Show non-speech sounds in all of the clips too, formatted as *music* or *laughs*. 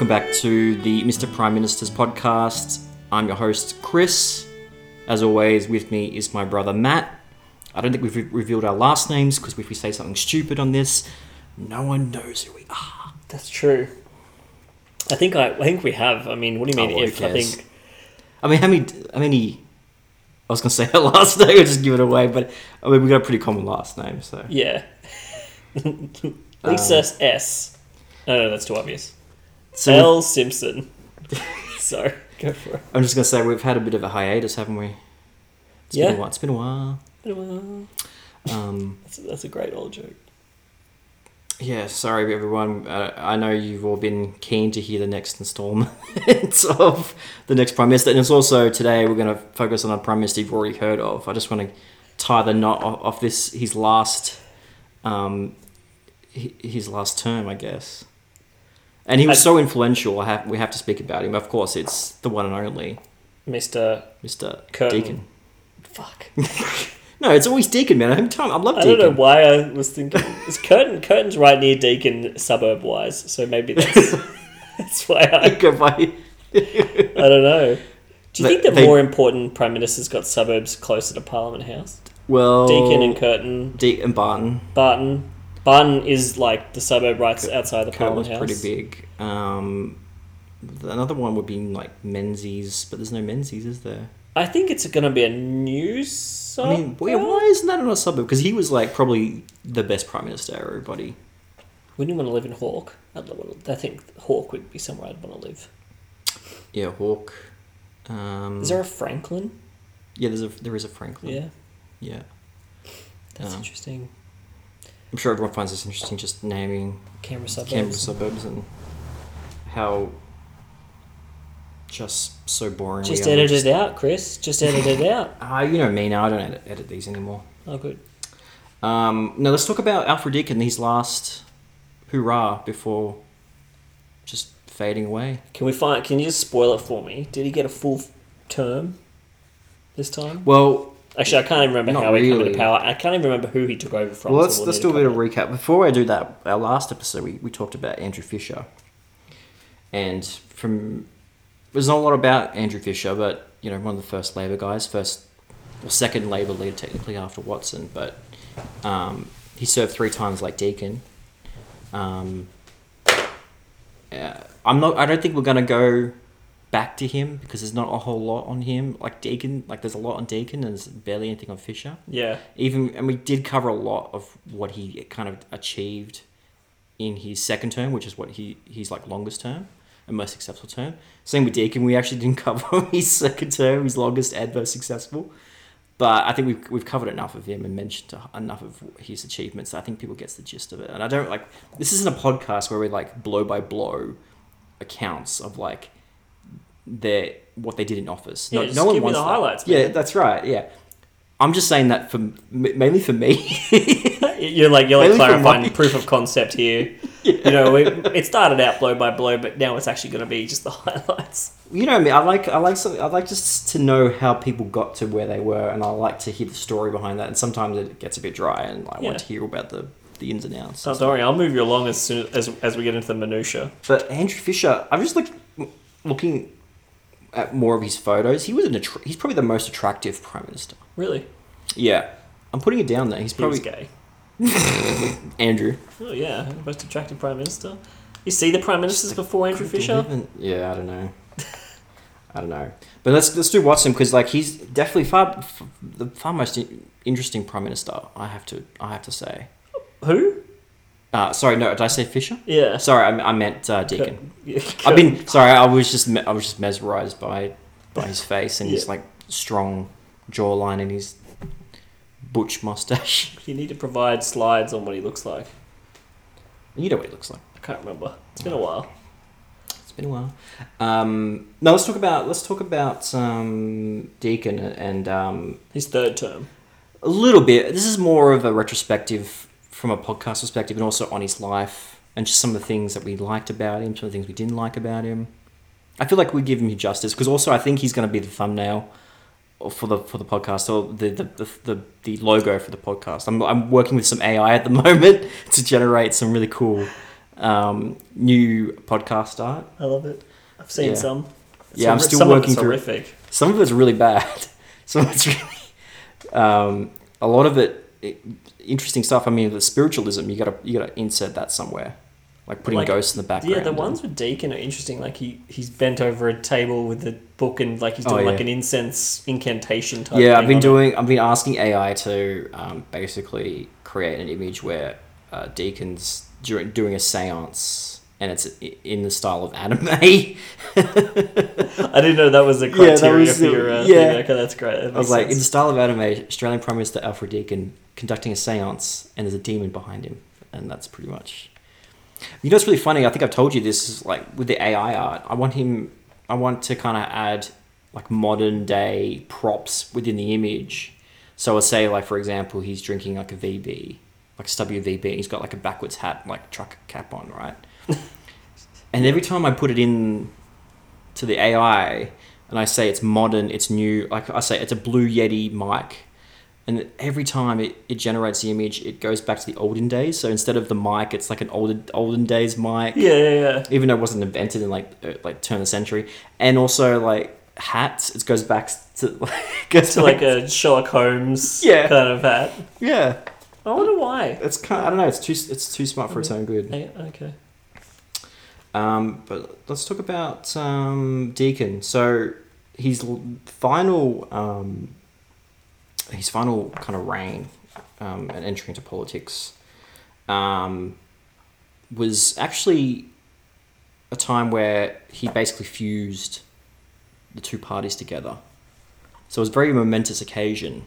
Welcome back to the Mr. Prime Minister's podcast. I'm your host, Chris. As always, with me is my brother, Matt. I don't think we've re- revealed our last names because if we say something stupid on this, no one knows who we are. That's true. I think I, I think we have. I mean, what do you mean? Oh, well, who if I think I mean, how many? How many? I was gonna say *laughs* our last name, or just give it away, but I mean, we got a pretty common last name, so yeah, *laughs* Lisa Um, S. No, no, that's too obvious. So L Simpson. *laughs* Sorry, go for it. I'm just gonna say we've had a bit of a hiatus, haven't we? It's Yeah. been a while. It's been a while. Well, Um, *laughs* That's, that's a great old joke. yeah, sorry everyone. Uh, I know you've all been keen to hear the next instalment *laughs* of the next Prime Minister, and it's also today we're going to focus on a Prime Minister you've already heard of. I just want to tie the knot off, off this his last, um, his last term, I guess. And he was I- so influential. I have we have to speak about him. Of course, it's the one and only Mister. Mr. Curtin. Deakin. Fuck. *laughs* No, it's always Deakin, man. I'm time I love I don't know why I was thinking. It's Curtin. Curtin's right near Deakin, suburb wise, so maybe that's *laughs* that's why I. Go by- I don't know. Do you They- think the they- more important prime ministers got suburbs closer to Parliament House? well, Deakin and Curtin. De- and Barton. Barton. Barton is like the suburb right outside the Kurt Parliament House. pretty big. Um, another one would be like Menzies, but there's no Menzies, is there? I think it's going to be a new suburb. I mean, why, why isn't that in a suburb? Because he was like probably the best prime minister. Everybody. Wouldn't you want to live in Hawke? I'd love- I think Hawke would be somewhere I'd want to live. Yeah, Hawke. Um, Is there a Franklin? yeah, there's a there is a Franklin. Yeah, Yeah. that's Um, interesting. I'm sure everyone finds this interesting, just naming Canberra suburbs. Canberra suburbs and how just so boring. Just we are. edit it out, Chris. Just edit it *laughs* out. Ah, you know me now. I don't edit, edit these anymore. Oh, good. Um, now let's talk about Alfred Dick Deakin. His last hurrah before just fading away. Can we find? Can you just spoil it for me? Did he get a full term this time? Well, Actually, I can't even remember Not how he came really. into power. I can't even remember who he took over from. well let's we'll let's do a to bit of recap before I do that. Our last episode, we, we talked about Andrew Fisher, and from there's not a lot about Andrew Fisher, but you know one of the first Labor guys, first or second Labor leader technically after Watson, but um, he served three times like Deakin. Um, yeah, I'm not. I don't think we're gonna go back to him because there's not a whole lot on him. Like Deakin, like there's a lot on Deakin and there's barely anything on Fisher Yeah, even and we did cover a lot of what he kind of achieved in his second term, which is what he he's like longest term and most successful term. Same with Deakin, we actually didn't *laughs* cover his second term, his longest and most successful. But I think we've, we've covered enough of him and mentioned enough of his achievements. I think people gets the gist of it. And I don't like this isn't a podcast where we like blow by blow accounts of like their what they did in office. Yeah, just give me the that. highlights, Yeah, that's right. Yeah, I'm just saying that for mainly for me. *laughs* you're like you're like Mainly clarifying proof of concept here. *laughs* You know, it, it started out blow by blow, but now it's actually going to be just the *laughs* highlights. you know me. I like I like some, I like just to know how people got to where they were, and I like to hear the story behind that. And sometimes it gets a bit dry, and I Yeah. want to hear about the the ins and outs. Don't worry, I'll move you along as soon as as we get into the minutia. But Andrew Fisher, I'm just like looking at more of his photos. He was an attra- he's probably the most attractive prime minister. Really, Yeah, I'm putting it down there. He's he probably gay. *laughs* Andrew. Oh yeah, most attractive prime minister. You see the prime ministers before Andrew Fisher? Yeah, I don't know. I don't know. But let's let's do Watson because like he's definitely far f- the far most in- interesting prime minister. I have to I have to say. Who? Uh, sorry, no, did I say Fisher? Yeah. Sorry, I, I meant uh, Deakin. *laughs* Yeah, I've been sorry. I was just me- I was just mesmerized by by his face and his like strong jawline and his butch mustache. *laughs* You need to provide slides on what he looks like. You know what he looks like. I can't remember. It's been a while. It's been a while. Um, no, let's talk about let's talk about um, Deakin and um, His third term. a little bit. This is more of a retrospective from a podcast perspective, and also on his life and just some of the things that we liked about him, some of the things we didn't like about him. I feel like we give him justice because also I think he's going to be the thumbnail for the for the podcast or the the, the, the, the logo for the podcast. I'm I'm working with some AI at the *laughs* moment to generate some really cool um, new podcast art. I love it. I've seen Yeah. some. Yeah, I'm still some of working it's through- horrific. Some of it's really bad. *laughs* Some of it's really, um, a lot of it, it, interesting stuff. I mean, the spiritualism you gotta you gotta insert that somewhere, like putting Like, ghosts in the background. Yeah, the ones with Deakin are interesting. Like he he's bent over a table with the book and like he's Oh, doing like an incense incantation type. Yeah, I've been on it. doing. I've been asking AI to um, basically create an image where uh, Deakin's during doing a séance, and it's in the style of anime. *laughs* I didn't know that was the Yeah, that criteria was for the- your. Uh, yeah. thing. Okay, that's great. That I was like, in the style of anime, Australian Prime Minister Alfred Deakin conducting a séance, and there's a demon behind him, and that's pretty much. You know, it's really funny. I think I've told you this. Is like with the AI art, I want him. I want to kind of add like modern day props within the image. So I'll say, like for example, he's drinking like a VB, like a WVB, and he's got like a backwards hat, like truck cap on, right? *laughs* and every time I put it in to the AI, and I say it's modern, it's new. Like I say, it's a Blue Yeti mic, and every time it, it generates the image, it goes back to the olden days. So instead of the mic, it's like an olden olden days mic, Yeah, yeah, yeah. even though it wasn't invented in like uh, like turn of the century. And also like hats, it goes back to *laughs* goes To like a Sherlock Holmes Yeah. kind of hat. yeah. I wonder why. It's kind. Of, I don't know. It's too it's too smart for its own good. Okay. Um, but let's talk about um, Deakin. So his final, um, his final kind of reign um, and entry into politics um, was actually a time where he basically fused the two parties together. So it was a very momentous occasion.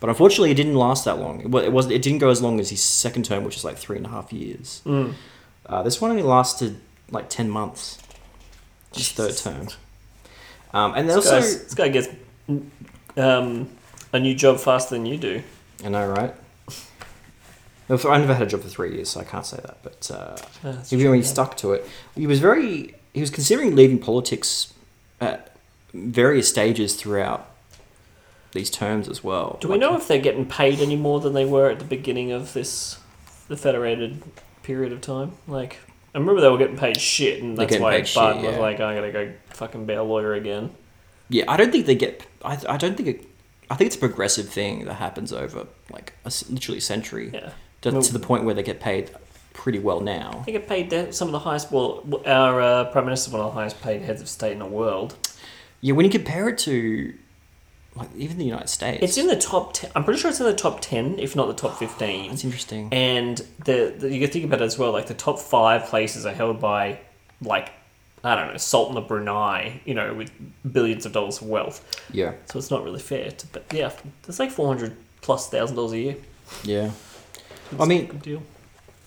But unfortunately, it didn't last that long. It it was. It didn't go as long as his second term, which is like three and a half years. Mm. Uh, this one only lasted like 10 months. His third term. Um, and then This, also. guy's- this guy gets um, a new job faster than you do. I know, right? Well, I never had a job for three years, so I can't say that. But uh, Yeah, he really yeah. stuck to it. He was very. He was considering leaving politics at various stages throughout these terms as well. Do we Like, know if they're getting paid any more than they were at the beginning of this, the federated period of time? Like, I remember they were getting paid shit, and that's getting why paid shit, Barton was yeah. like, "I'm gonna go fucking be a lawyer again." Yeah, I don't think they get. I, I don't think it. I think it's a progressive thing that happens over like a, literally a century Yeah, to, Well- to the point where they get paid pretty well now. they get paid some of the highest. Well, our uh, prime minister is one of the highest paid heads of state in the world. Yeah, when you compare it to like even the United States, It's in the top. 10, I'm pretty sure it's in the top ten, if not the top *gasps* fifteen. That's interesting. And the, the you can think about it as well. Like the top five places are held by, like, I don't know, Sultan of Brunei. You know, with billions of dollars of wealth. Yeah, So it's not really fair. To, but yeah, it's like four hundred plus thousand dollars a year. yeah. It's I mean- deal.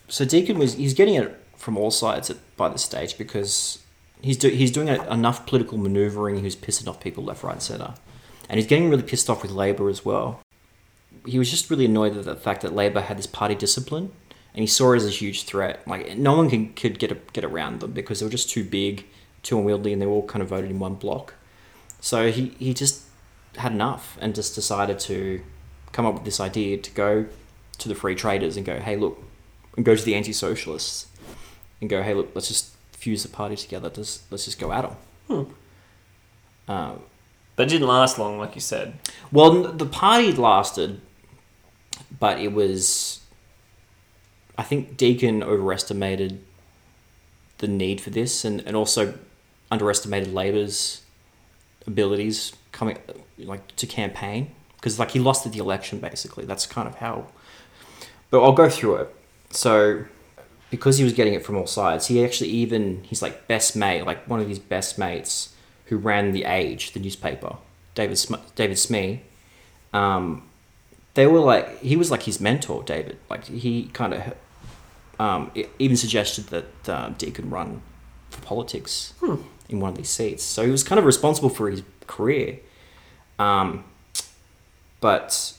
So Deakin was he's getting it from all sides at, by this stage because he's do, he's doing a, enough political manoeuvring. He was pissing off people left, right, and centre, and he's getting really pissed off with Labor as well. He was just really annoyed at the fact that Labor had this party discipline, and he saw it as a huge threat. Like no one can, could get a, get around them because they were just too big, too unwieldy, and they were all kind of voted in one block. So he, he just had enough and just decided to come up with this idea to go to the free traders and go, hey, look, and go to the anti-socialists and go, hey, look, let's just fuse the party together. Let's let's just go at them. Hmm. Um, But it didn't last long, like you said. well, the party lasted, but it was. I think Deakin overestimated the need for this, and, and also underestimated Labor's abilities coming like to campaign because like he lost the election basically. That's kind of how. But I'll go through it. So, because he was getting it from all sides, he actually even he's like best mate, like one of his best mates, who ran the Age, the newspaper, David Sm- David Smee. Um, they were like he was like his mentor, David. Like he kind of um, even suggested that um, Deakin run for politics in one of these seats. So he was kind of responsible for his career. Um, but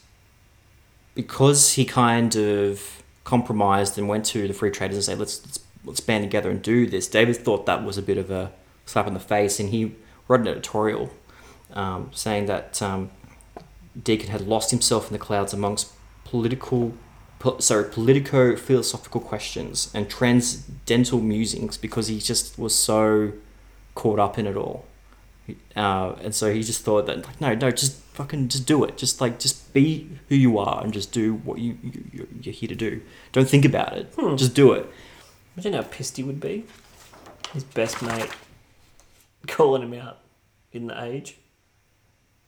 because he kind of compromised and went to the free traders and said, let's, let's, let's band together and do this, David thought that was a bit of a slap in the face. And he wrote an editorial um, saying that um, Deakin had lost himself in the clouds amongst political po- sorry, politico philosophical questions and transcendental musings because he just was so caught up in it all. Uh, and so he just thought that like no no just fucking just do it just like just be who you are and just do what you, you you- you're here to do don't think about it Hmm. just do it Imagine how pissed he would be. His best mate *laughs* calling him out in the age.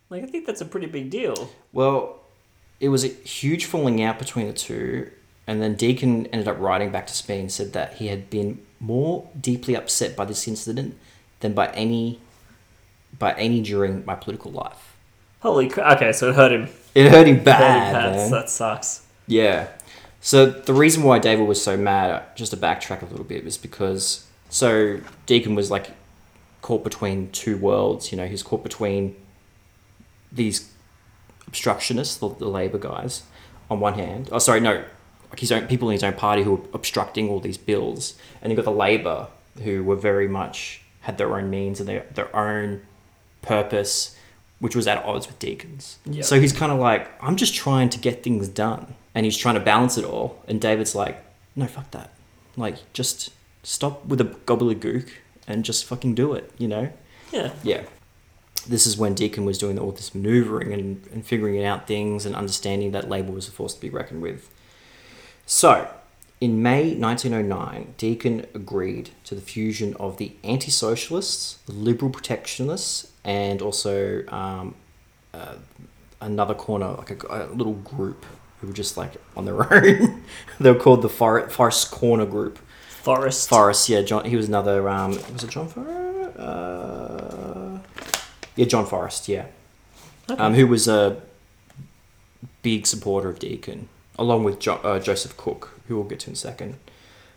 Like, I think that's a pretty big deal. Well, it was a huge falling out between the two, and then Deakin ended up writing back to Spain and said that he had been more deeply upset by this incident than by any by any during my political life. Holy crap. Okay, so it hurt him. It hurt him Hurt him bad, That sucks. Yeah. So the reason why David was so mad, just to backtrack a little bit, was because so Deakin was like caught between two worlds. You know, he's caught between these obstructionists, the, the Labor guys, on one hand. Oh, sorry, no, like his own people in his own party who were obstructing all these bills, and you got the Labor who were very much had their own means and their their own purpose, which was at odds with Deakin's. Yep. So he's kind of like, I'm just trying to get things done, and he's trying to balance it all. And David's like, No, fuck that. Like, just stop with the gobbledygook and just fucking do it. You know? Yeah. Yeah. This is when Deakin was doing all this maneuvering and, and figuring out things and understanding that Labour was a force to be reckoned with. So, in May 1909, Deakin agreed to the fusion of the anti socialists, the liberal protectionists, and also um, uh, another corner, like a, a little group who were just like on their *laughs* own. they were called the For- Forest Corner Group. Forest. Forrest, yeah, John. He was another. Um, was it John Forrest? Uh, yeah, John Forrest. Yeah, Okay. um, who was a big supporter of Deakin, along with jo- uh, Joseph Cook, who we'll get to in a second.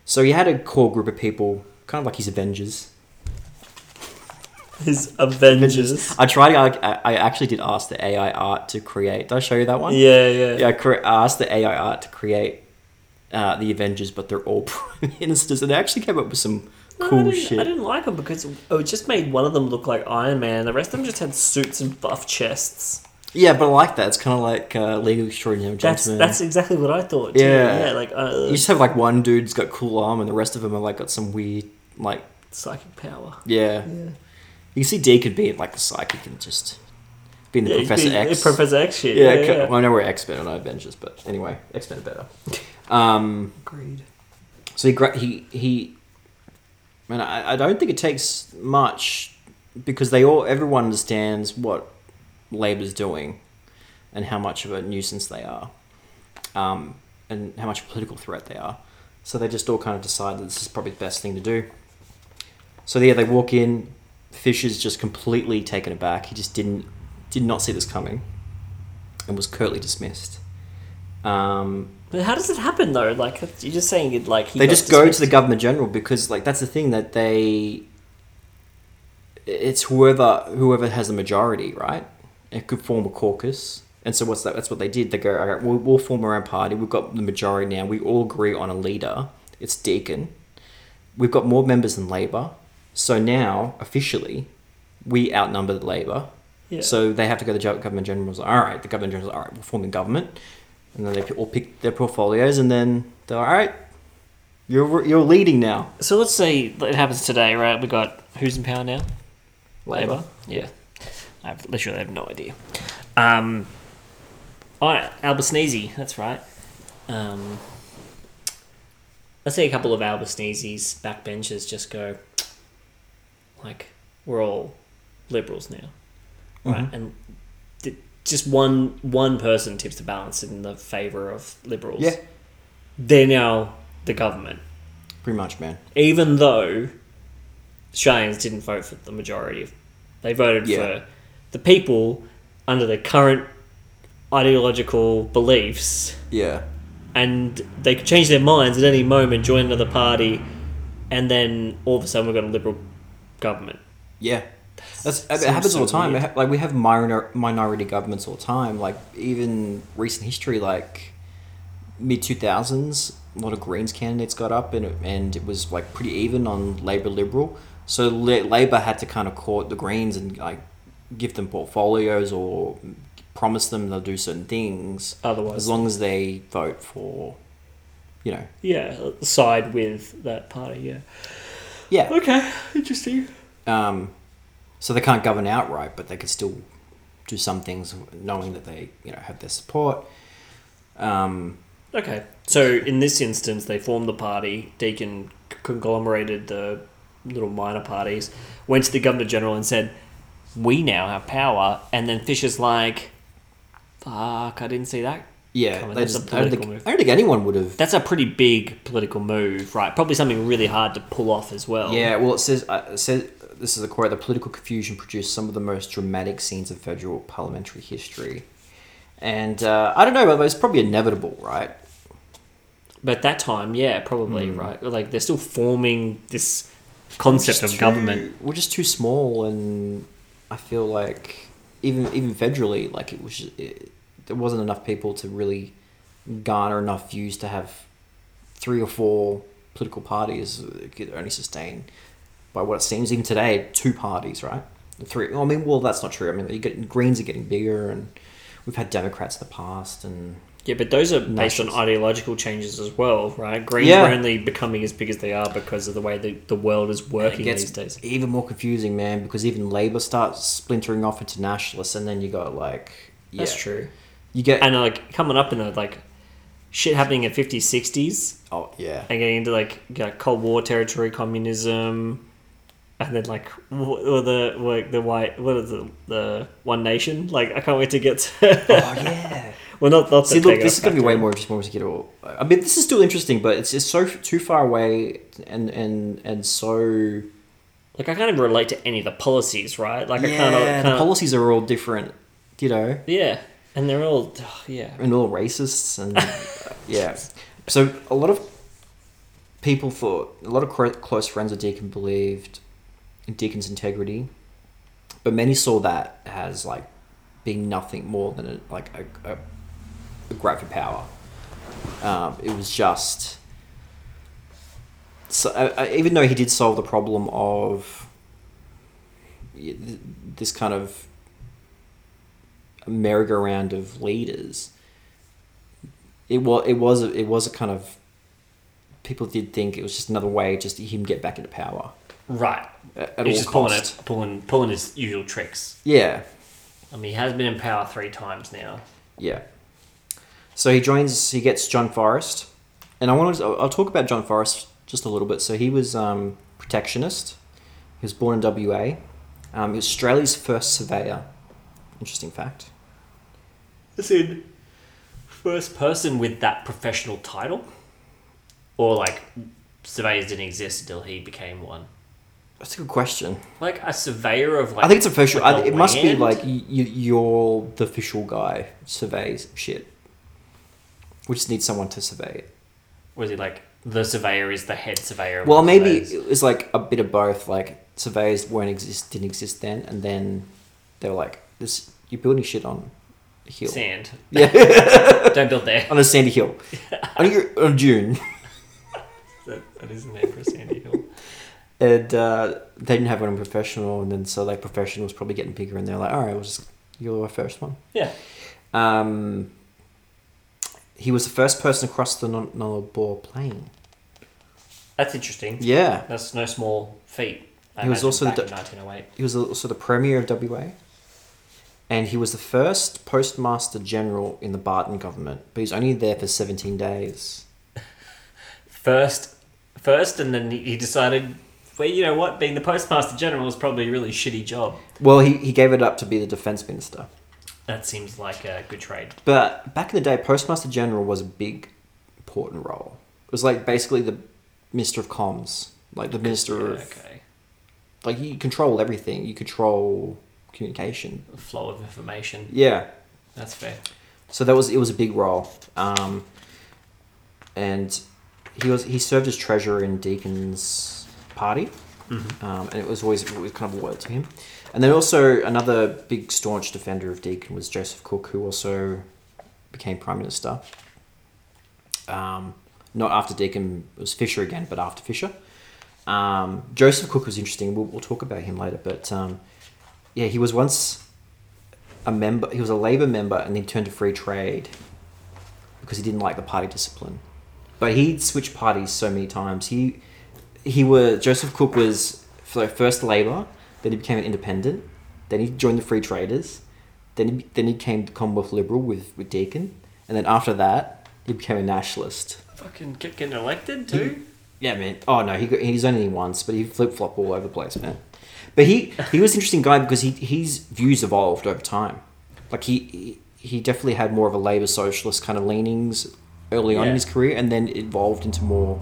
So he had a core group of people, kind of like his Avengers. His Avengers. I tried. I, I actually did ask the AI art to create. Did I show you that one? Yeah, yeah. Yeah, I cre- I asked the AI art to create uh, the Avengers, but they're all *laughs* prime ministers, and they actually came up with some No, cool I didn't, shit. I didn't like them because it just made one of them look like Iron Man. The rest of them just had suits and buff chests. Yeah, but I like that. It's kind of like uh, League of Extraordinary That's Gentlemen. that's exactly what I thought. Too. Yeah. yeah, like uh, you just have like one dude's got cool arm, and the rest of them are like got some weird, like psychic power. yeah. Yeah, You can see Deakin be like the psychic and just being the yeah Professor be- X. Professor X shit. yeah, Yeah, yeah. well, I know we're X Men on Avengers, but anyway, X Men are better. Um, Agreed. so he he he. Man, I, I don't think it takes much because they all everyone understands what Labor's doing and how much of a nuisance they are, um, and how much political threat they are. So they just all kind of decide that this is probably the best thing to do. So yeah, they walk in. Fisher's just completely taken aback. He just didn't did not see this coming, and was curtly dismissed. Um, But how does it happen though? Like you're just saying it like he they just go to the governor general because like that's the thing that they it's whoever whoever has the majority right? It could form a caucus. And so what's that that's what they did. They go all right we'll, we'll form our own party. We've got the majority now. We all agree on a leader. It's Deakin we've got more members than labor so now officially we outnumber the labor Yeah. so they have to go to the government generals. All right, the government generals. All right, we're forming government, and then they all pick their portfolios, and then they're all right. You're you're leading now. So let's say it happens today, right? We got who's in power now? Labour. Yeah. I have, literally have no idea. Um, all right, Albasneezy, that's right. Um, let's say a couple of Albasneezy's backbenchers just go, like, we're all liberals now, right? Mhm. And just one one person tips the balance in the favour of liberals. Yeah, They're now the government pretty much, man. even though Australians didn't vote for the majority of, they voted Yeah. for the people under their current ideological beliefs, Yeah, and they could change their minds at any moment, join another party, and then all of a sudden we've got a liberal government. yeah. That's, it happens all the time. weird. Like we have minor, minority governments all the time. Like even recent history, like mid two thousands, a lot of Greens candidates got up, and it, and it was like pretty even on Labor Liberal. So La- Labor had to kind of court the Greens and like give them portfolios or promise them they'll do certain things Otherwise, as long as they vote for you know, Yeah, side with that party. Yeah. yeah. Okay, interesting. Um, so they can't govern outright, but they could still do some things, knowing that they, you know, have their support. Um, Okay, so in this instance, they formed the party. Deakin c- conglomerated the little minor parties, went to the governor general and said, "We now have power." And then Fisher's like, "Fuck, I didn't see that." yeah, Coming. That's a just, I, don't political think, move. I don't think anyone would have. That's a pretty big political move, right? Probably something really hard to pull off as well. Yeah, well, it says, uh, it says this is a quote: "The political confusion produced some of the most dramatic scenes of federal parliamentary history." And uh, I don't know, but it's probably inevitable, right? But at that time, yeah, probably Hmm. right. Like they're still forming this concept of Just government. We're just too small, and I feel like even even federally, like it was, just, it, there wasn't enough people to really garner enough views to have three or four political parties that could only sustain by what it seems even today two parties, right? Three. I mean, well, that's not true. I mean, you get Greens are getting bigger, and we've had Democrats in the past, and Yeah, but those are based on ideological changes as well, right? Greens Yeah. are only becoming as big as they are because of the way the, the world is working these days. even more confusing, man. Because even Labor starts splintering off into nationalists, and then you got like, yeah, That's true. You get And like coming up in the like shit happening in 50s, 60s oh yeah, and getting into like you know, Cold War territory, communism, and then like or the like the white what is it the One Nation? Like I can't wait to get to. oh *laughs* yeah. well, not not See, look, this is going to be way more interesting once get it all. I mean, this is still interesting, but it's just so too far away, and and and so Like I can't even relate to any of the policies, right? Like I yeah. can't. the can't policies are all different, you know, yeah, and they're all oh, yeah. and all racists, and uh, yeah. So a lot of people thought a lot of close friends of Deakin believed Deakin's integrity, but many saw that as like being nothing more than a, like a, a, a grab for power. Um, it was just so I, I, even though he did solve the problem of this kind of merry-go-round of leaders, it was it was it was a kind of people did think it was just another way just to him get back into power Right. at, He's all just pulling, costs. it, pulling pulling his usual tricks. Yeah, I mean, he has been in power three times now. yeah. So he joins. He gets John Forrest, and I want to. I'll talk about John Forrest just a little bit. So he was um, protectionist. He was born in WA. Um, he was Australia's first surveyor. Interesting fact. As in, first person with that professional title, or like surveyors didn't exist until he became one. That's a good question. Like a surveyor of like. I think it's official. like I, it must be like you, you're the official guy surveys shit. We just need someone to survey it. Was he like the surveyor is the head surveyor? Of Well, maybe surveyors? it was like a bit of both. Like surveyors weren't exist, didn't exist then, and then they were like, "This you're building shit on a hill, sand. *laughs* yeah, *laughs* Don't build there. on a sandy hill, *laughs* on, your, on June." that, that is the name for a sandy And uh, they didn't have one professional, and then so like professional was probably getting bigger, and they're like, "All right, we'll just you're our first one." Yeah. Um, he was the first person across cross the non- Nullarbor Plain. That's interesting. Yeah, That's no small feat. I He was also the- in 1908. he was also the premier of WA, and he was the first postmaster general in the Barton government. But he's only there for seventeen days. *laughs* First, first, and then he- he decided, well, you know what? Being the postmaster general is probably a really shitty job. Well, he, he gave it up to be the defense minister. That seems like a good trade. But back in the day, postmaster general was a big, important role. It was like basically the minister of comms, like the minister of okay. like you control everything. You control communication. Flow of information. Yeah. That's fair. So that was it was a big role, um, and he was he served as treasurer in Deakin's party, um, and it was always kind of loyal to him. And then also another big staunch defender of Deakin was Joseph Cook, who also became prime minister. Um, not after Deakin it was Fisher again, but after Fisher. Um, Joseph Cook was interesting. We'll, we'll talk about him later, but um, yeah, he was once a member. He was a Labor member, and then turned to free trade because he didn't like the party discipline. but he'd switched parties so many times. He he was Joseph Cook was f- first Labor, then he became an independent, then he joined the Free Traders, then he, then he came to Commonwealth Liberal with with Deakin, and then after that he became a nationalist. Fucking kept getting elected too. Yeah, man. Oh no, he got, he's only once, but he flip flop all over the place, man. But he he was an interesting guy because he his views evolved over time. Like he he- he definitely had more of a Labour socialist kind of leanings early on in his career, and then evolved into more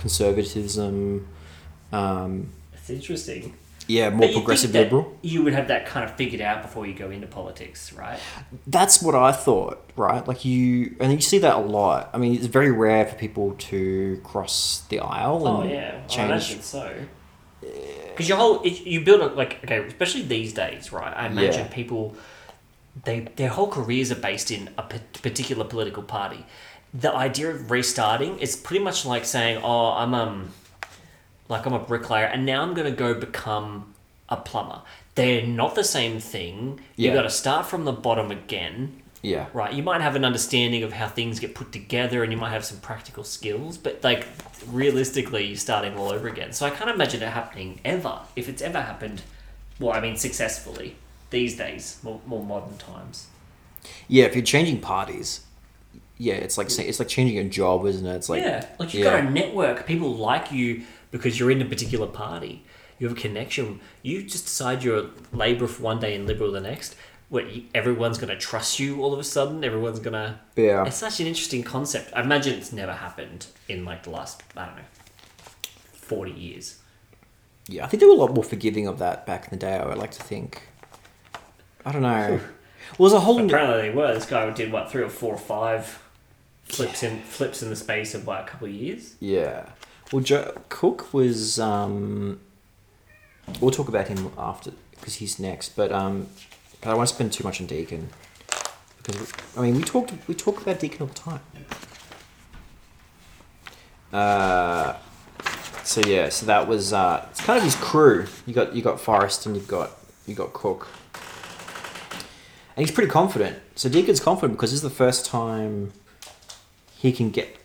conservatism. Um, It's interesting. yeah, more progressive liberal. You would have that kind of figured out before you go into politics, right? That's what I thought, right? Like you, and you see that a lot. I mean, it's very rare for people to cross the aisle Oh and yeah, I change. imagine so. Because your whole it, you build it like okay, especially these days, right? I imagine Yeah. people they their whole careers are based in a particular political party. The idea of restarting is pretty much like saying, "Oh, I'm um, like I'm a bricklayer, and now I'm gonna go become a plumber." They're not the same thing. You Yeah. got to start from the bottom again. Yeah, Right, you might have an understanding of how things get put together and you might have some practical skills, but like realistically, you're starting all over again. So I can't imagine it happening ever. If it's ever happened, well, I mean, successfully these days, more, more modern times. yeah. If you're changing parties, yeah, it's like it's like changing a job, isn't it? It's like yeah, like you've got a network. People like you because you're in a particular party. You have a connection. You just decide you're Labour for one day and Liberal the next. What everyone's going to trust you all of a sudden. Everyone's going to yeah. It's such an interesting concept. I imagine it's never happened in like the last I don't know forty years. Yeah, I think they were a lot more forgiving of that back in the day. I would like to think. I don't know. *laughs* Well, there's a whole. Apparently they were. This guy did what three or four or five flips in flips in the space of like a couple of years. Yeah. Well, Joe Cook was. Um, we'll talk about him after because he's next. But um, I don't want to spend too much on Deakin because we, I mean we talked we talk about Deakin all the time. Uh, so yeah, so that was uh, it's kind of his crew. You got you got Forrest and you've got you got Cook, and he's pretty confident. So Deakin's confident because this is the first time he can get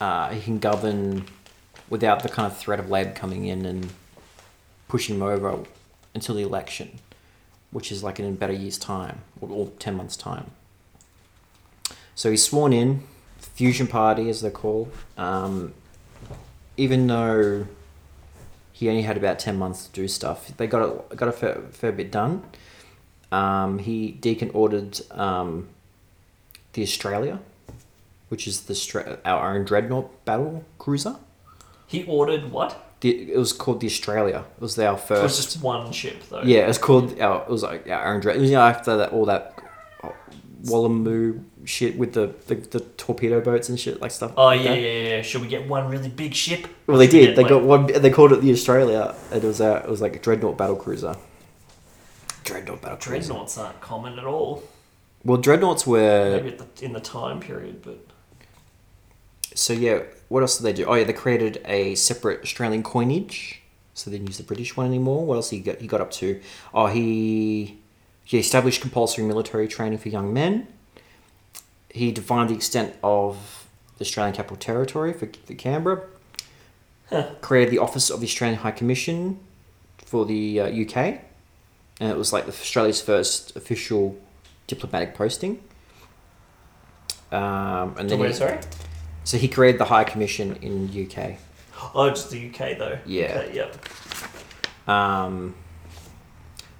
uh, he can govern without the kind of threat of Lab coming in and pushing him over until the election, which is like in about a year's time or, or ten months' time. So he's sworn in, Fusion Party as they're called. Um, even though he only had about ten months to do stuff, they got a, got a fair, fair bit done. Um, he Deakin ordered um, the Australia, which is the stra- our own dreadnought battle cruiser. He ordered what? The, it was called the Australia. It was our first. It was just one ship though. Yeah, it was called. Our, it was like our own dread. It you know, after that, all that uh, Wallamoo shit with the, the, the torpedo boats and shit like stuff. Oh like yeah, that. yeah, yeah. Should we get one really big ship? Well, they did. They like- got one. They called it the Australia. It was uh, it was like a dreadnought battle cruiser. Dreadnought battle cruiser. dreadnoughts aren't common at all. Well, dreadnoughts were. Maybe at the, in the time period, but So yeah, what else did they do? Oh yeah, they created a separate Australian coinage, so they didn't use the British one anymore. What else he got? He got up to? Oh, he he established compulsory military training for young men. He defined the extent of the Australian Capital Territory for, for Canberra. Created the Office of the Australian High Commission for the uh, UK, and it was like Australia's first official diplomatic posting. Um, and then wait, he- sorry. So he created the High Commission in UK. Oh, just the UK though. Yeah. Okay, yep. Um,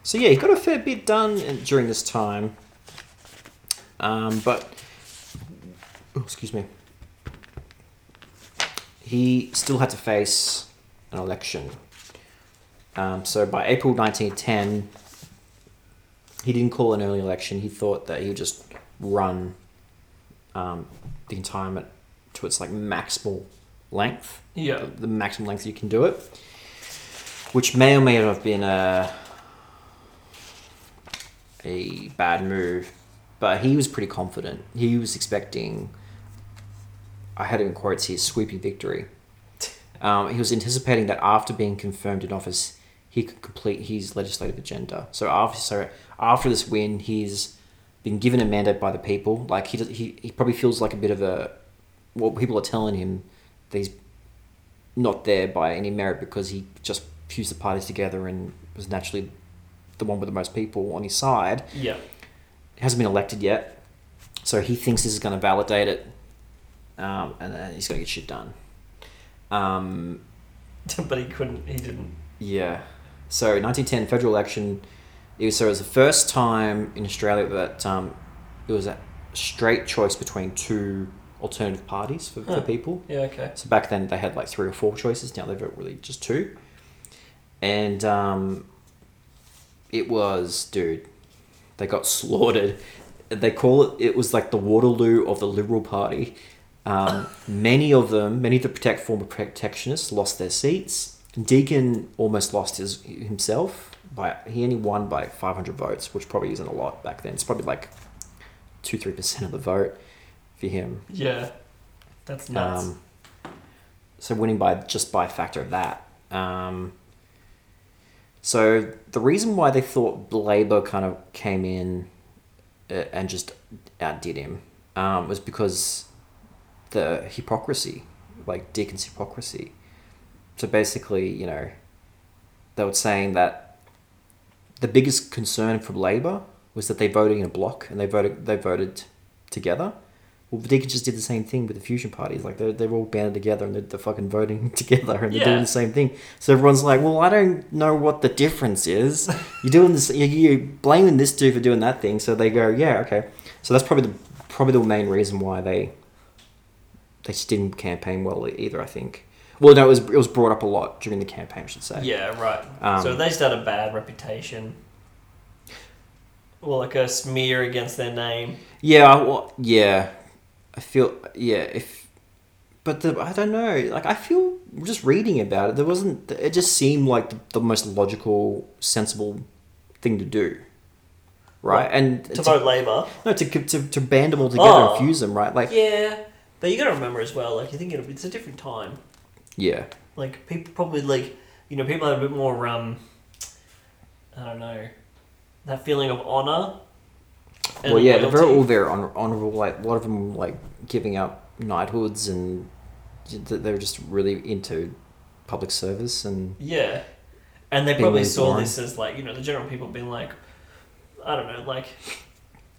so yeah, he got a fair bit done during this time. Um, but oh, excuse me, he still had to face an election. Um, so by April 1910, he didn't call an early election. He thought that he would just run um, the entire to its like maximal length Yeah. the maximum length you can do it, which may or may not have been a a bad move, but he was pretty confident. He was expecting. I had it in quotes here: sweeping victory. *laughs* Um, he was anticipating that after being confirmed in office, he could complete his legislative agenda. So after so after this win, he's been given a mandate by the people. Like he does- he, he probably feels like a bit of a well, people are telling him that he's not there by any merit because he just fused the parties together and was naturally the one with the most people on his side. Yeah. He hasn't been elected yet, so he thinks this is going to validate it, um, and then he's going to get shit done. Um, *laughs* but he couldn't. He didn't. yeah. So 1910 federal election. It was so it was the first time in Australia that um, it was a straight choice between two alternative parties for, Huh. for people. Yeah. Okay. So back then they had like three or four choices. Now they've got really just two. And um, it was, dude, they got *laughs* slaughtered. They call it. It was like the Waterloo of the Liberal Party. Um, many of them, many of the protect former protectionists, lost their seats. Deakin almost lost his himself by he only won by five hundred votes, which probably isn't a lot back then. It's probably like two three percent of the vote for him. Yeah. That's nuts. Um, so winning by just by a factor of that. Um, so the reason why they thought Labour kind of came in uh, and just outdid him um, was because the hypocrisy, like Deakin's hypocrisy. So basically, you know, they were saying that the biggest concern for Labour was that they voted in a block and they voted they voted together. Well, Deakin just did the same thing with the fusion parties. Like they're, they're all banded together and they're, they're fucking voting *laughs* together and they're doing the same thing. So everyone's like, well, I don't know what the difference is. *laughs* You're doing this. You're, you're blaming this dude for doing that thing. So they go, yeah, okay. So that's probably the probably the main reason why they they just didn't campaign well either. I think. Well, no, it was it was brought up a lot during the campaign. I should say. yeah. Right. Um, so they just had a bad reputation. Well, like a smear against their name. Yeah, well, yeah. I feel yeah. If but the I don't know. Like I feel just reading about it, there wasn't. It just seemed like the, the most logical, sensible thing to do, right? What? and To vote Labour. no to, to to band them all together Oh. and fuse them, right? Like Yeah. But you got to remember as well, like, you think it's a different time. yeah, Like, people probably, like, you know, people have a bit more, um, I don't know, that feeling of honour. Well, yeah, they're very all very honor, honorable. Like a lot of them, like giving up knighthoods, and they were just really into public service and Yeah. And they probably saw this as like, you know, the general people being like, I don't know, like,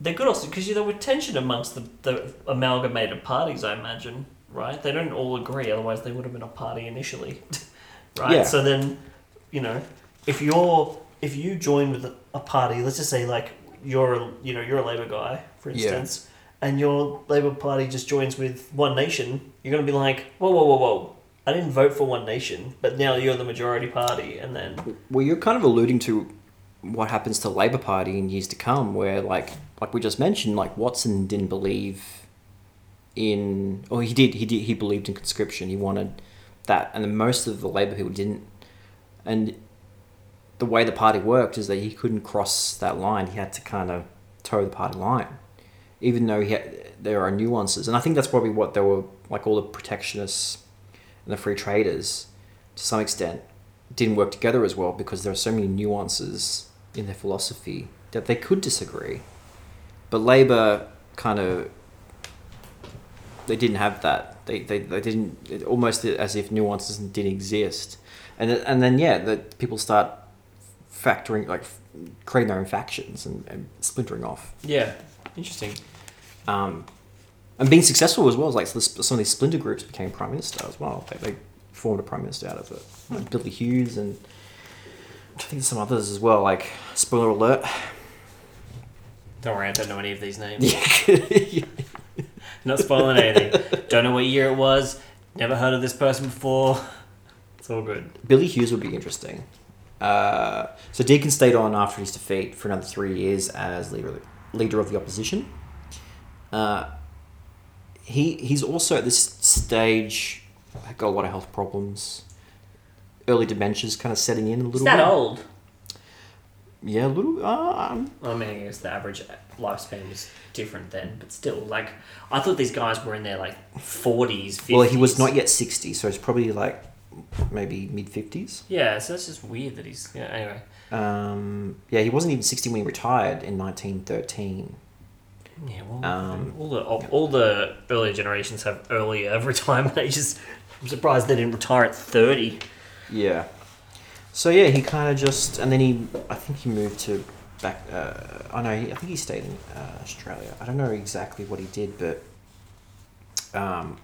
they could also, because you there were tension amongst the, the amalgamated parties, I imagine, right? They don't all agree, otherwise they would have been a party initially, *laughs* right? Yeah. So then, you know, if you're, if you join with a party, let's just say like you're, a, you know, you're a Labour guy, for Yeah. instance, and your Labour Party just joins with One Nation, you're going to be like, whoa, whoa, whoa, whoa. I didn't vote for One Nation, but now you're the majority party, and then Well, you're kind of alluding to what happens to Labor Party in years to come, where like like we just mentioned, like Watson didn't believe in, or he did, he did, he believed in conscription. He wanted that, and then most of the Labor people didn't. And the way the party worked is that he couldn't cross that line. He had to kind of toe the party line, even though he had, there are nuances, and I think that's probably what they were like. All the protectionists and the free traders, to some extent, didn't work together as well because there are so many nuances in their philosophy that they could disagree. But Labour kind of they didn't have that. They they, they didn't almost as if nuances didn't exist. And and then yeah, that people start factoring like creating their own factions and, and splintering off. yeah, interesting. Um, and being successful as well. Like so this- some of these splinter groups became prime minister as well. They, they formed a prime minister out of it. Like Billy Hughes and I think there's some others as well. Like spoiler alert. Don't worry, I don't know any of these names. *laughs* Not spoiling anything. Don't know what year it was. Never heard of this person before. It's all good. Billy Hughes would be interesting. Uh, so Deakin stayed on after his defeat for another three years as leader leader of the opposition. Uh, he he's also at this stage got a lot of health problems. Early dementia's kind of setting in a little Is that bit. old? Yeah, a little. Uh, um, I mean, I guess the average lifespan was different then, but still, like, I thought these guys were in their like forties, well, he was not yet sixty, so it's probably like maybe mid fifties. Yeah, so that's just weird that he's. Yeah. Anyway. Um, yeah, he wasn't even sixty when he retired in nineteen thirteen. Yeah, well, Um, all the all the earlier generations have earlier *laughs* retirement ages. I'm surprised they didn't retire at thirty. Yeah. So yeah, he kind of just, and then he, I think he moved to back. Uh, I know, he, I think he stayed in uh, Australia. I don't know exactly what he did, but um,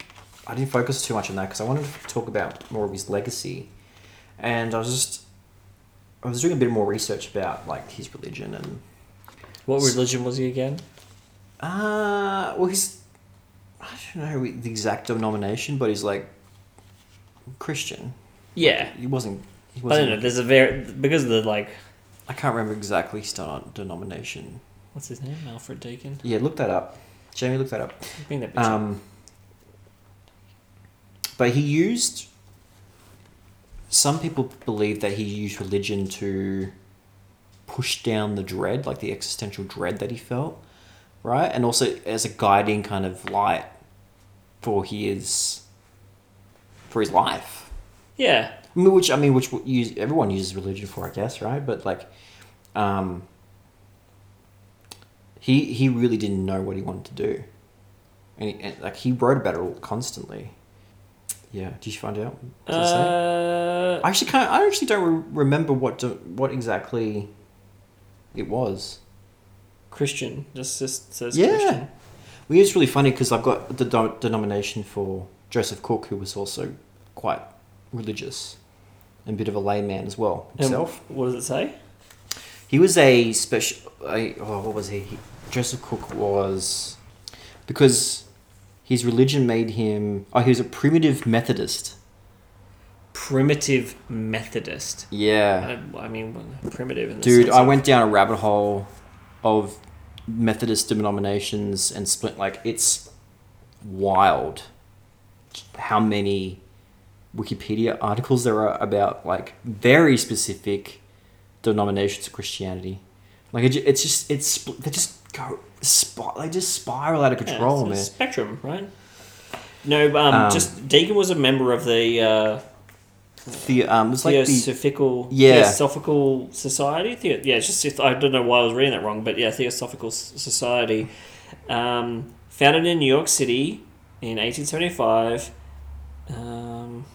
I didn't focus too much on that because I wanted to talk about more of his legacy, and I was just, I was doing a bit more research about like his religion and What religion was he again? uh well he's, I don't know the exact denomination, but he's like Christian. Yeah, He wasn't. He I wasn't. don't know. There's a very because of the like. I can't remember exactly his denom- denomination. What's his name? Alfred Deakin. Yeah, look that up. Jamie, look that up. Bring that picture. Um, but he used. Some people believe that he used religion to push down the dread, like the existential dread that he felt, right? And also as a guiding kind of light for his for his life. yeah, I mean, which I mean, which use everyone uses religion for, I guess, right? But like, um, he he really didn't know what he wanted to do, and, he, and like he wrote about it all constantly. Yeah, did you find out? What does it say? uh, I actually can't. I actually don't re- remember what do, what exactly it was. Christian. Just just says Christian. Yeah. Christian. Well, it's really funny because I've got the do- denomination for Joseph Cook, who was also quite religious and a bit of a layman as well And himself. what does it say? He was a special. A, oh, what was he? he? Joseph Cook was because his religion made him. Oh, he was a primitive Methodist. Primitive Methodist. Yeah, I, I mean, primitive. In the dude, I went down a rabbit hole of Methodist denominations and split. Like it's wild how many Wikipedia articles there are about like very specific denominations of Christianity. Like it, it's just it's they just go spot they just spiral out of Yeah, control, a man. Spectrum, right? No, um, Um, just Deakin was a member of the uh, The um, it's like Theosophical Yeah. Theosophical Society. Theo- yeah, it's just I don't know why I was reading that wrong, but yeah, Theosophical Society, um, founded in New York City in eighteen seventy five. Um,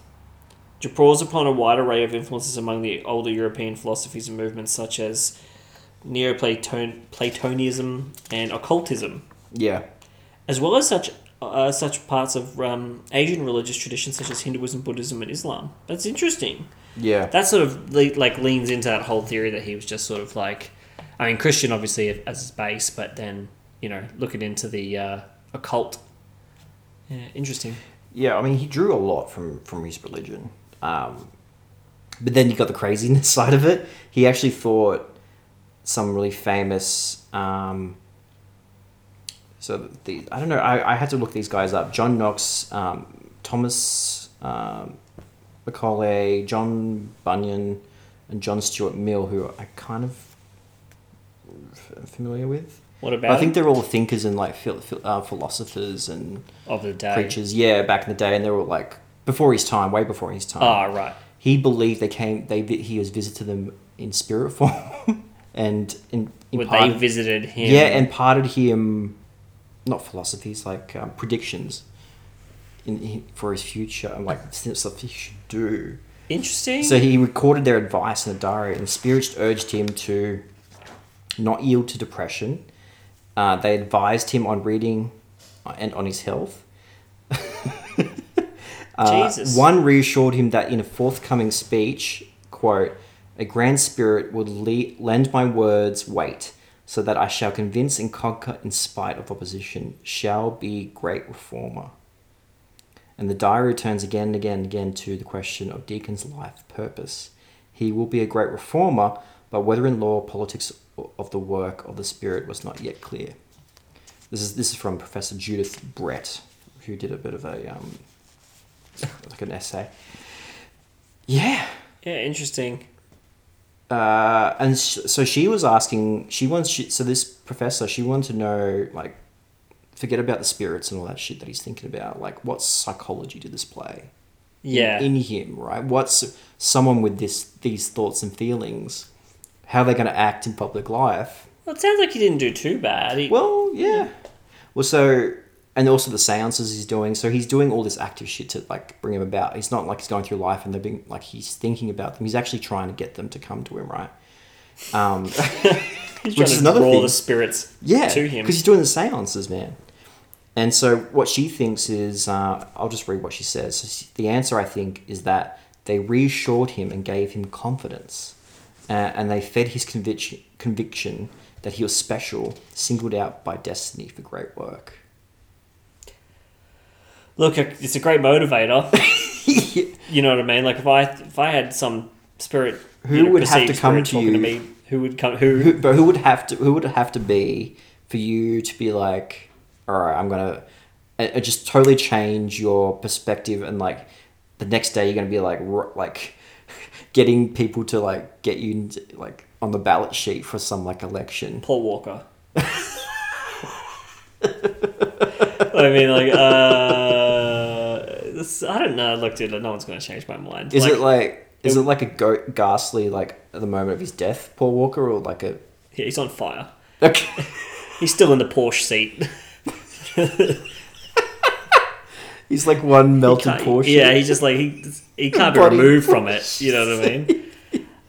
draws upon a wide array of influences among the older European philosophies and movements such as Neoplatonism and occultism yeah as well as such uh, such parts of um, Asian religious traditions such as Hinduism, Buddhism, and Islam. That's interesting. yeah That sort of le- like leans into that whole theory that he was just sort of like, I mean, Christian obviously as his base, but then you know looking into the uh, occult. Yeah, interesting. Yeah, I mean, he drew a lot from from his religion, um, but then you got the craziness *laughs* side of it. He actually thought some really famous. Um, so the I don't know. I, I had to look these guys up. John Knox, um, Thomas um, Macaulay, John Bunyan, and John Stuart Mill, who I kind of f- familiar with. What about I think they're all thinkers and like phil- uh, philosophers and of the day? preachers. Yeah, back in the day, and they were like before his time, way before his time. Ah, right. He believed they came. They he was visited them in spirit form, *laughs* and in, imparted, they visited him. yeah, imparted him not philosophies like um, predictions in, in for his future and like stuff he should do. interesting. So he recorded their advice in a diary, and spirits urged him to not yield to depression. Uh, they advised him on reading and on his health. *laughs* Uh, Jesus. One reassured him that in a forthcoming speech, quote, a grand spirit would le- lend my words weight, so that I shall convince and conquer in spite of opposition, shall be great reformer. And the diary returns again and again and again to the question of Deakin's life purpose. He will be a great reformer, but whether in law, politics, of the work of the Spirit was not yet clear. This is this is from Professor Judith Brett, who did a bit of a um, like an essay. Yeah, yeah, interesting. Uh, and sh- so she was asking. She wants. She, so this professor, she wanted to know like, forget about the spirits and all that shit that he's thinking about. Like, what psychology did this play? Yeah. in, him, right? What's someone with this these thoughts and feelings? How they're going to act in public life? Well, it sounds like he didn't do too bad. He, Well, yeah, Well, so and also the seances he's doing. So he's doing all this active shit to like bring him about. He's not like he's going through life and they're being like he's thinking about them. He's actually trying to get them to come to him, right? Um, *laughs* He's Which is another draw thing. the spirits yeah, to him. because he's doing the seances, man. And so what she thinks is, uh, I'll just read what she says. So she- the answer, I think, is that they reassured him and gave him confidence, uh, and they fed his conviction, conviction that he was special, singled out by destiny for great work. Look, it's a great motivator. *laughs* you know what I mean? Like if I if I had some spirit, Who you know, would have to come to you? me, who would come? Who? Who, but who would have to? Who would have to be for you to be like, all right, I'm gonna uh, just totally change your perspective, and like the next day you're gonna be like, r- like *laughs* getting people to like get you into, like on the ballot sheet for some like election. Paul Walker. *laughs* I mean, like, uh, this, I don't know. Look, dude, no one's going to change my mind. Is like, it like? Is it like a go- ghastly like at the moment of his death, Paul Walker, or like a? Yeah, he's on fire. Okay. *laughs* He's still in the Porsche seat. *laughs* He's like one melted Porsche. Yeah, he's just like he he can't be removed from it. You know what I mean?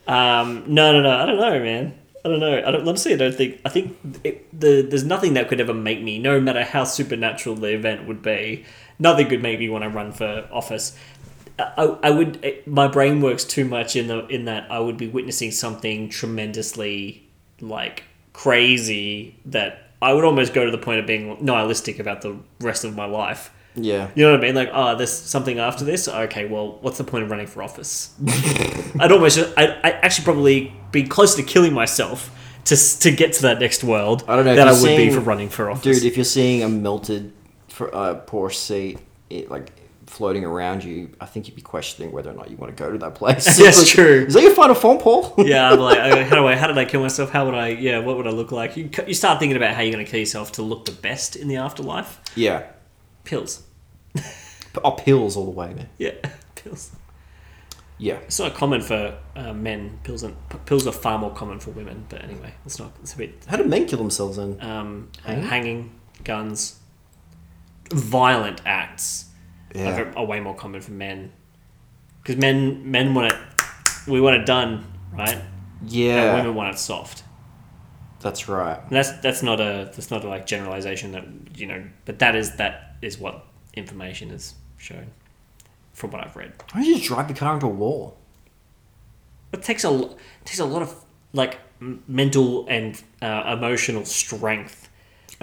Um, no, no, no. I don't know, man. I don't know. I don't honestly. I don't think. I think it, the there's nothing that could ever make me, no matter how supernatural the event would be, nothing could make me want to run for office. I, I would. My brain works too much in the in that I would be witnessing something tremendously like crazy that I would almost go to the point of being nihilistic about the rest of my life. Yeah. You know what I mean? Like, oh, there's something after this. Okay, well, what's the point of running for office? *laughs* I'd almost, I'd, I'd actually probably be close to killing myself to to get to that next world. I don't know, that I would be for running for office. Dude, if you're seeing a melted for, uh, Porsche seat, it, like floating around you, I think you'd be questioning whether or not you want to go to that place. *laughs* That's Like, true. Is that your final form, Paul? *laughs* yeah, I'm like, *laughs* how do I, how did I kill myself? How would I, yeah, what would I look like? You, you start thinking about how you're going to kill yourself to look the best in the afterlife. yeah. Pills. Oh, pills all the way, man. Yeah, pills. Yeah. It's not common for uh, men. Pills and pills are far more common for women. But anyway, it's not. It's a bit How do men kill themselves then? um, Hanging? hanging, guns, violent acts Yeah. are, are way more common for men. Because men men want it, we want it done right, and Yeah. women want it soft. That's right. And that's that's not a that's not a like generalization that you know, but that is that is what information is shown from what I've read. Why don't you just drive the car into a wall? It takes a it takes a lot of like mental and uh, emotional strength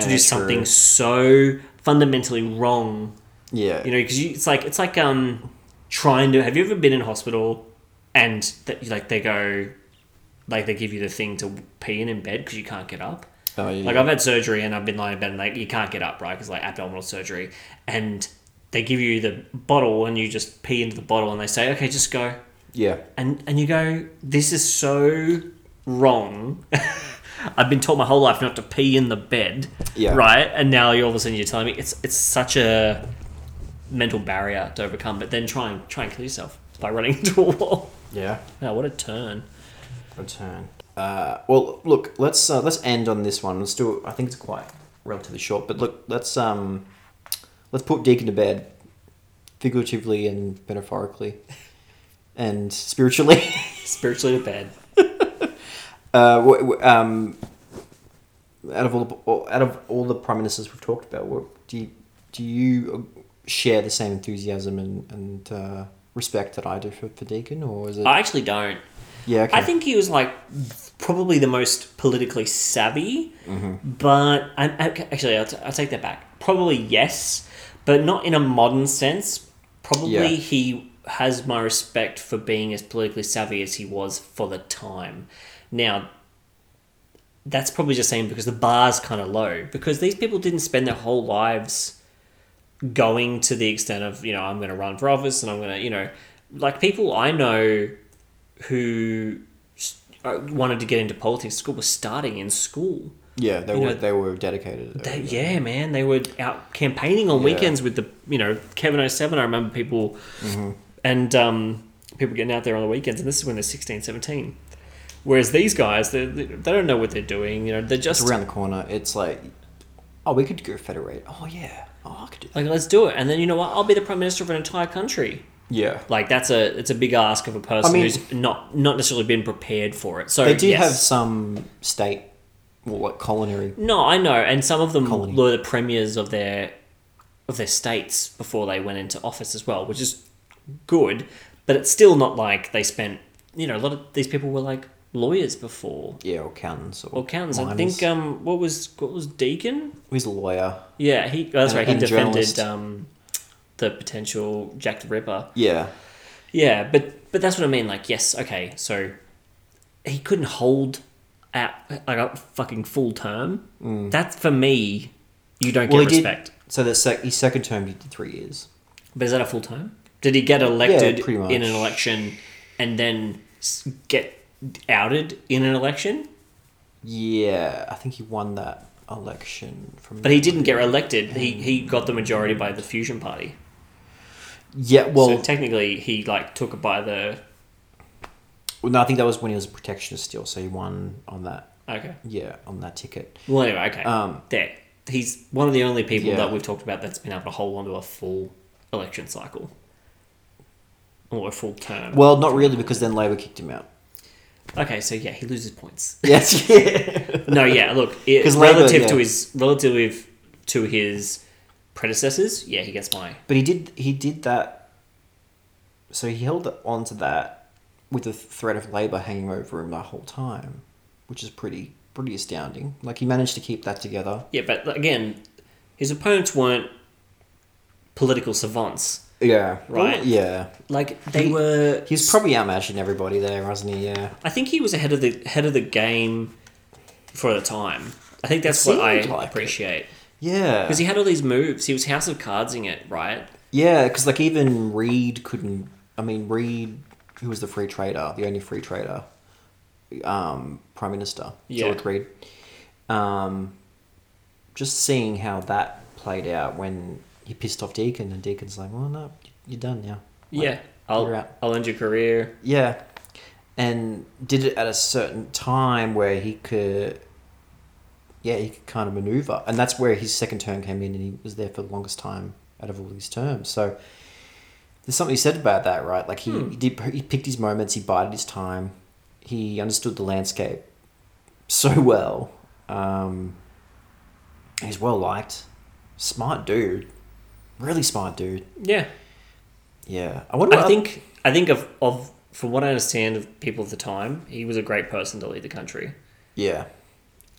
to do something true. so fundamentally wrong. Yeah. You know, because it's like it's like um trying to. Have you ever been in hospital and that like they go like they give you the thing to pee in in bed because you can't get up? oh, yeah. Like I've had surgery and I've been lying in bed and like you can't get up, right? Because like abdominal surgery, and they give you the bottle and you just pee into the bottle and they say, okay, just go yeah. and and you go, this is so wrong. *laughs* I've been taught my whole life not to pee in the bed, Yeah. right? And now you all of a sudden you're telling me it's it's such a mental barrier to overcome. But then try and try and kill yourself by running *laughs* into a wall. Yeah. Wow, what a turn! Return. Uh, well, look, let's uh, let's end on this one. Let's do. I think it's quite relatively short, but look, let's um, let's put Deakin to bed, figuratively and metaphorically, and spiritually. *laughs* Spiritually to bed. Uh, w- w- um, out of all the, out of all the prime ministers we've talked about, what, do you do you uh, share the same enthusiasm and and uh, respect that I do for, for Deakin, or is it? I actually don't. yeah, okay. I think he was like probably the most politically savvy, Mm-hmm. but I, I, actually I'll, t- I'll take that back. Probably yes, but not in a modern sense. Probably Yeah. he has my respect for being as politically savvy as he was for the time. Now, that's probably just saying because the bar's kind of low because these people didn't spend their whole lives going to the extent of you know I'm going to run for office and I'm going to you know like people I know who uh, wanted to get into politics school were starting in school. yeah, they you were know, they were dedicated. They, yeah, man, they were out campaigning on Yeah. weekends with the you know Kevin 07. I remember people and um, people getting out there on the weekends, and this is when they're 16, 17. Whereas these guys, they, they don't know what they're doing. You know, they're just It's around the corner. It's like Oh, we could go federate. Oh yeah. Oh, I could do that. Like, let's do it. And then you know what? I'll be the prime minister of an entire country. Yeah. Like that's a it's a big ask of a person I mean- who's not not necessarily been prepared for it. So They do yes. have some state, well, like culinary. No, I know, and some of them Colony. were the premiers of their of their states before they went into office as well, which is good. But it's still not like they spent. You know, a lot of these people were like lawyers before Yeah, or accountants or, or accountants. I think um, what was what was Deakin? he's a lawyer. Yeah, he. oh, that's And- right. He defended um, the potential Jack the Ripper. Yeah. Yeah, but but that's what I mean. Like, yes, okay, so he couldn't hold at like a fucking full term. That's for me. You don't Mm. Well, get he did- respect. So the sec- his second term, he did three years. But is that a full term? Did he get elected much. in an election and then get outed in an election? Yeah, I think he won that election from. But he didn't get elected. He he got the majority by the Fusion Party. Yeah, well, so technically, he like took it by the. well, no, I think that was when he was a protectionist still, so he won on that. Okay. Yeah, on that ticket. Well, anyway, okay. Um, there. He's one of the only people Yeah. that we've talked about that's been able to hold on to a full election cycle. Or a full term. Well, not really, because then Labor kicked him out. Okay, so yeah, he loses points. *laughs* Yes, yeah. No, yeah, look, it, 'Cause Labour, relative yeah. to his relative to his predecessors, yeah, he gets my But he did he did that. So he held on to that with the threat of Labor hanging over him the whole time, which is pretty pretty astounding. Like he managed to keep that together. yeah, but again, his opponents weren't political savants. Yeah. Right. yeah. Like they He- were. He was probably outmatching everybody there, wasn't he? Yeah. I think he was ahead of the head of the game for the time. I think that's what I like it. appreciate Yeah. because he had all these moves. He was House of Cardsing it, right? Yeah, because like even Reid couldn't. I mean, Reid, who was the free trader, the only free trader, um, prime minister, Yeah. George Reid. Um, just seeing how that played out when he pissed off Deakin, and Deakin's like, "Well, no, you're done now." Like, yeah, I'll. I'll end your career. Yeah, and did it at a certain time where he could. Yeah, he could kind of maneuver, and that's where his second term came in, and he was there for the longest time out of all these terms. So there's something said about that, right? Like he, he did, he picked his moments, he bided his time, he understood the landscape so *laughs* well. Um, he's well liked, smart dude, really smart dude. Yeah, Yeah, I wonder. I think I think of of from what I understand of people of the time, he was a great person to lead the country. Yeah.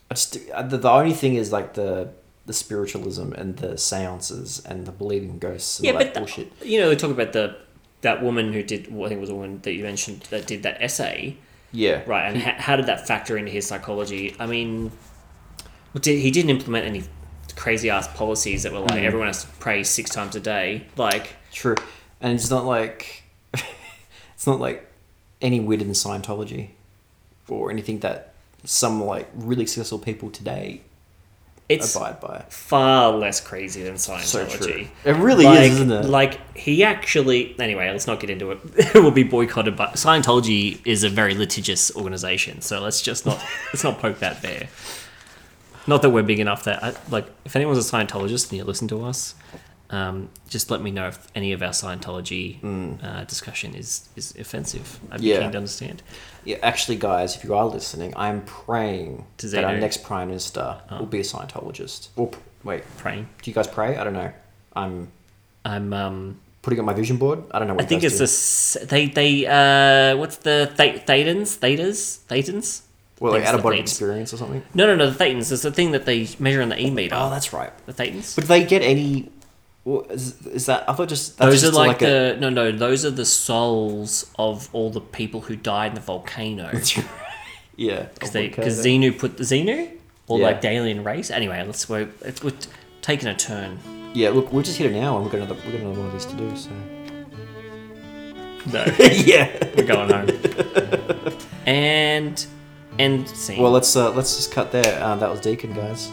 I just uh, the, the only thing is like the the spiritualism and the seances and the believing ghosts and Yeah, all but that the- bullshit. You know, they talk about the that woman who did. Well, I think it was a woman that you mentioned that did that essay, Yeah. right? And ha- how did that factor into his psychology? I mean, did, he didn't implement any crazy ass policies that were like Mm. everyone has to pray six times a day. Like, True. And it's not like *laughs* it's not like any weird in Scientology or anything that some like really successful people today it's abide by. far less crazy than Scientology. true. It really like, is, isn't it? Like he actually. Anyway, let's not get into it. *laughs* it will be boycotted. But Scientology is a very litigious organization, so let's just not *laughs* let's not poke that bear. Not that we're big enough that I, like if anyone's a Scientologist and you listen to us, um, just let me know if any of our Scientology uh, discussion is is offensive. I'd be Mm. Yeah. keen to understand. Yeah, actually, guys, if you are listening, I'm praying To that our next prime minister will be a Scientologist. Or p- wait, Praying. do you guys pray? I don't know. I'm I'm um, putting up my vision board. I don't know what I think it's do. the they they uh what's the th- thetans thetas thetans Well, like out of body the thetans. experience or something. No, no, no. The thetans is the thing that they measure in the e meter. Oh, that's right. the thetans. But do they get any? Well, is, is that? I thought just that's those are just like, a- the no, no. Those are the souls of all the people who died in the volcano. *laughs* yeah. *laughs* Because Oh, because Xenu put the Xenu or Yeah. like the alien race. Anyway, let's we're, it's, we're taking a turn. Yeah, look, we're just here now, and we've got another we've got another one of these to do. So No, *laughs* yeah. we're going home. and end scene. Well, let's uh, let's just cut there. Uh, that was Deakin, guys.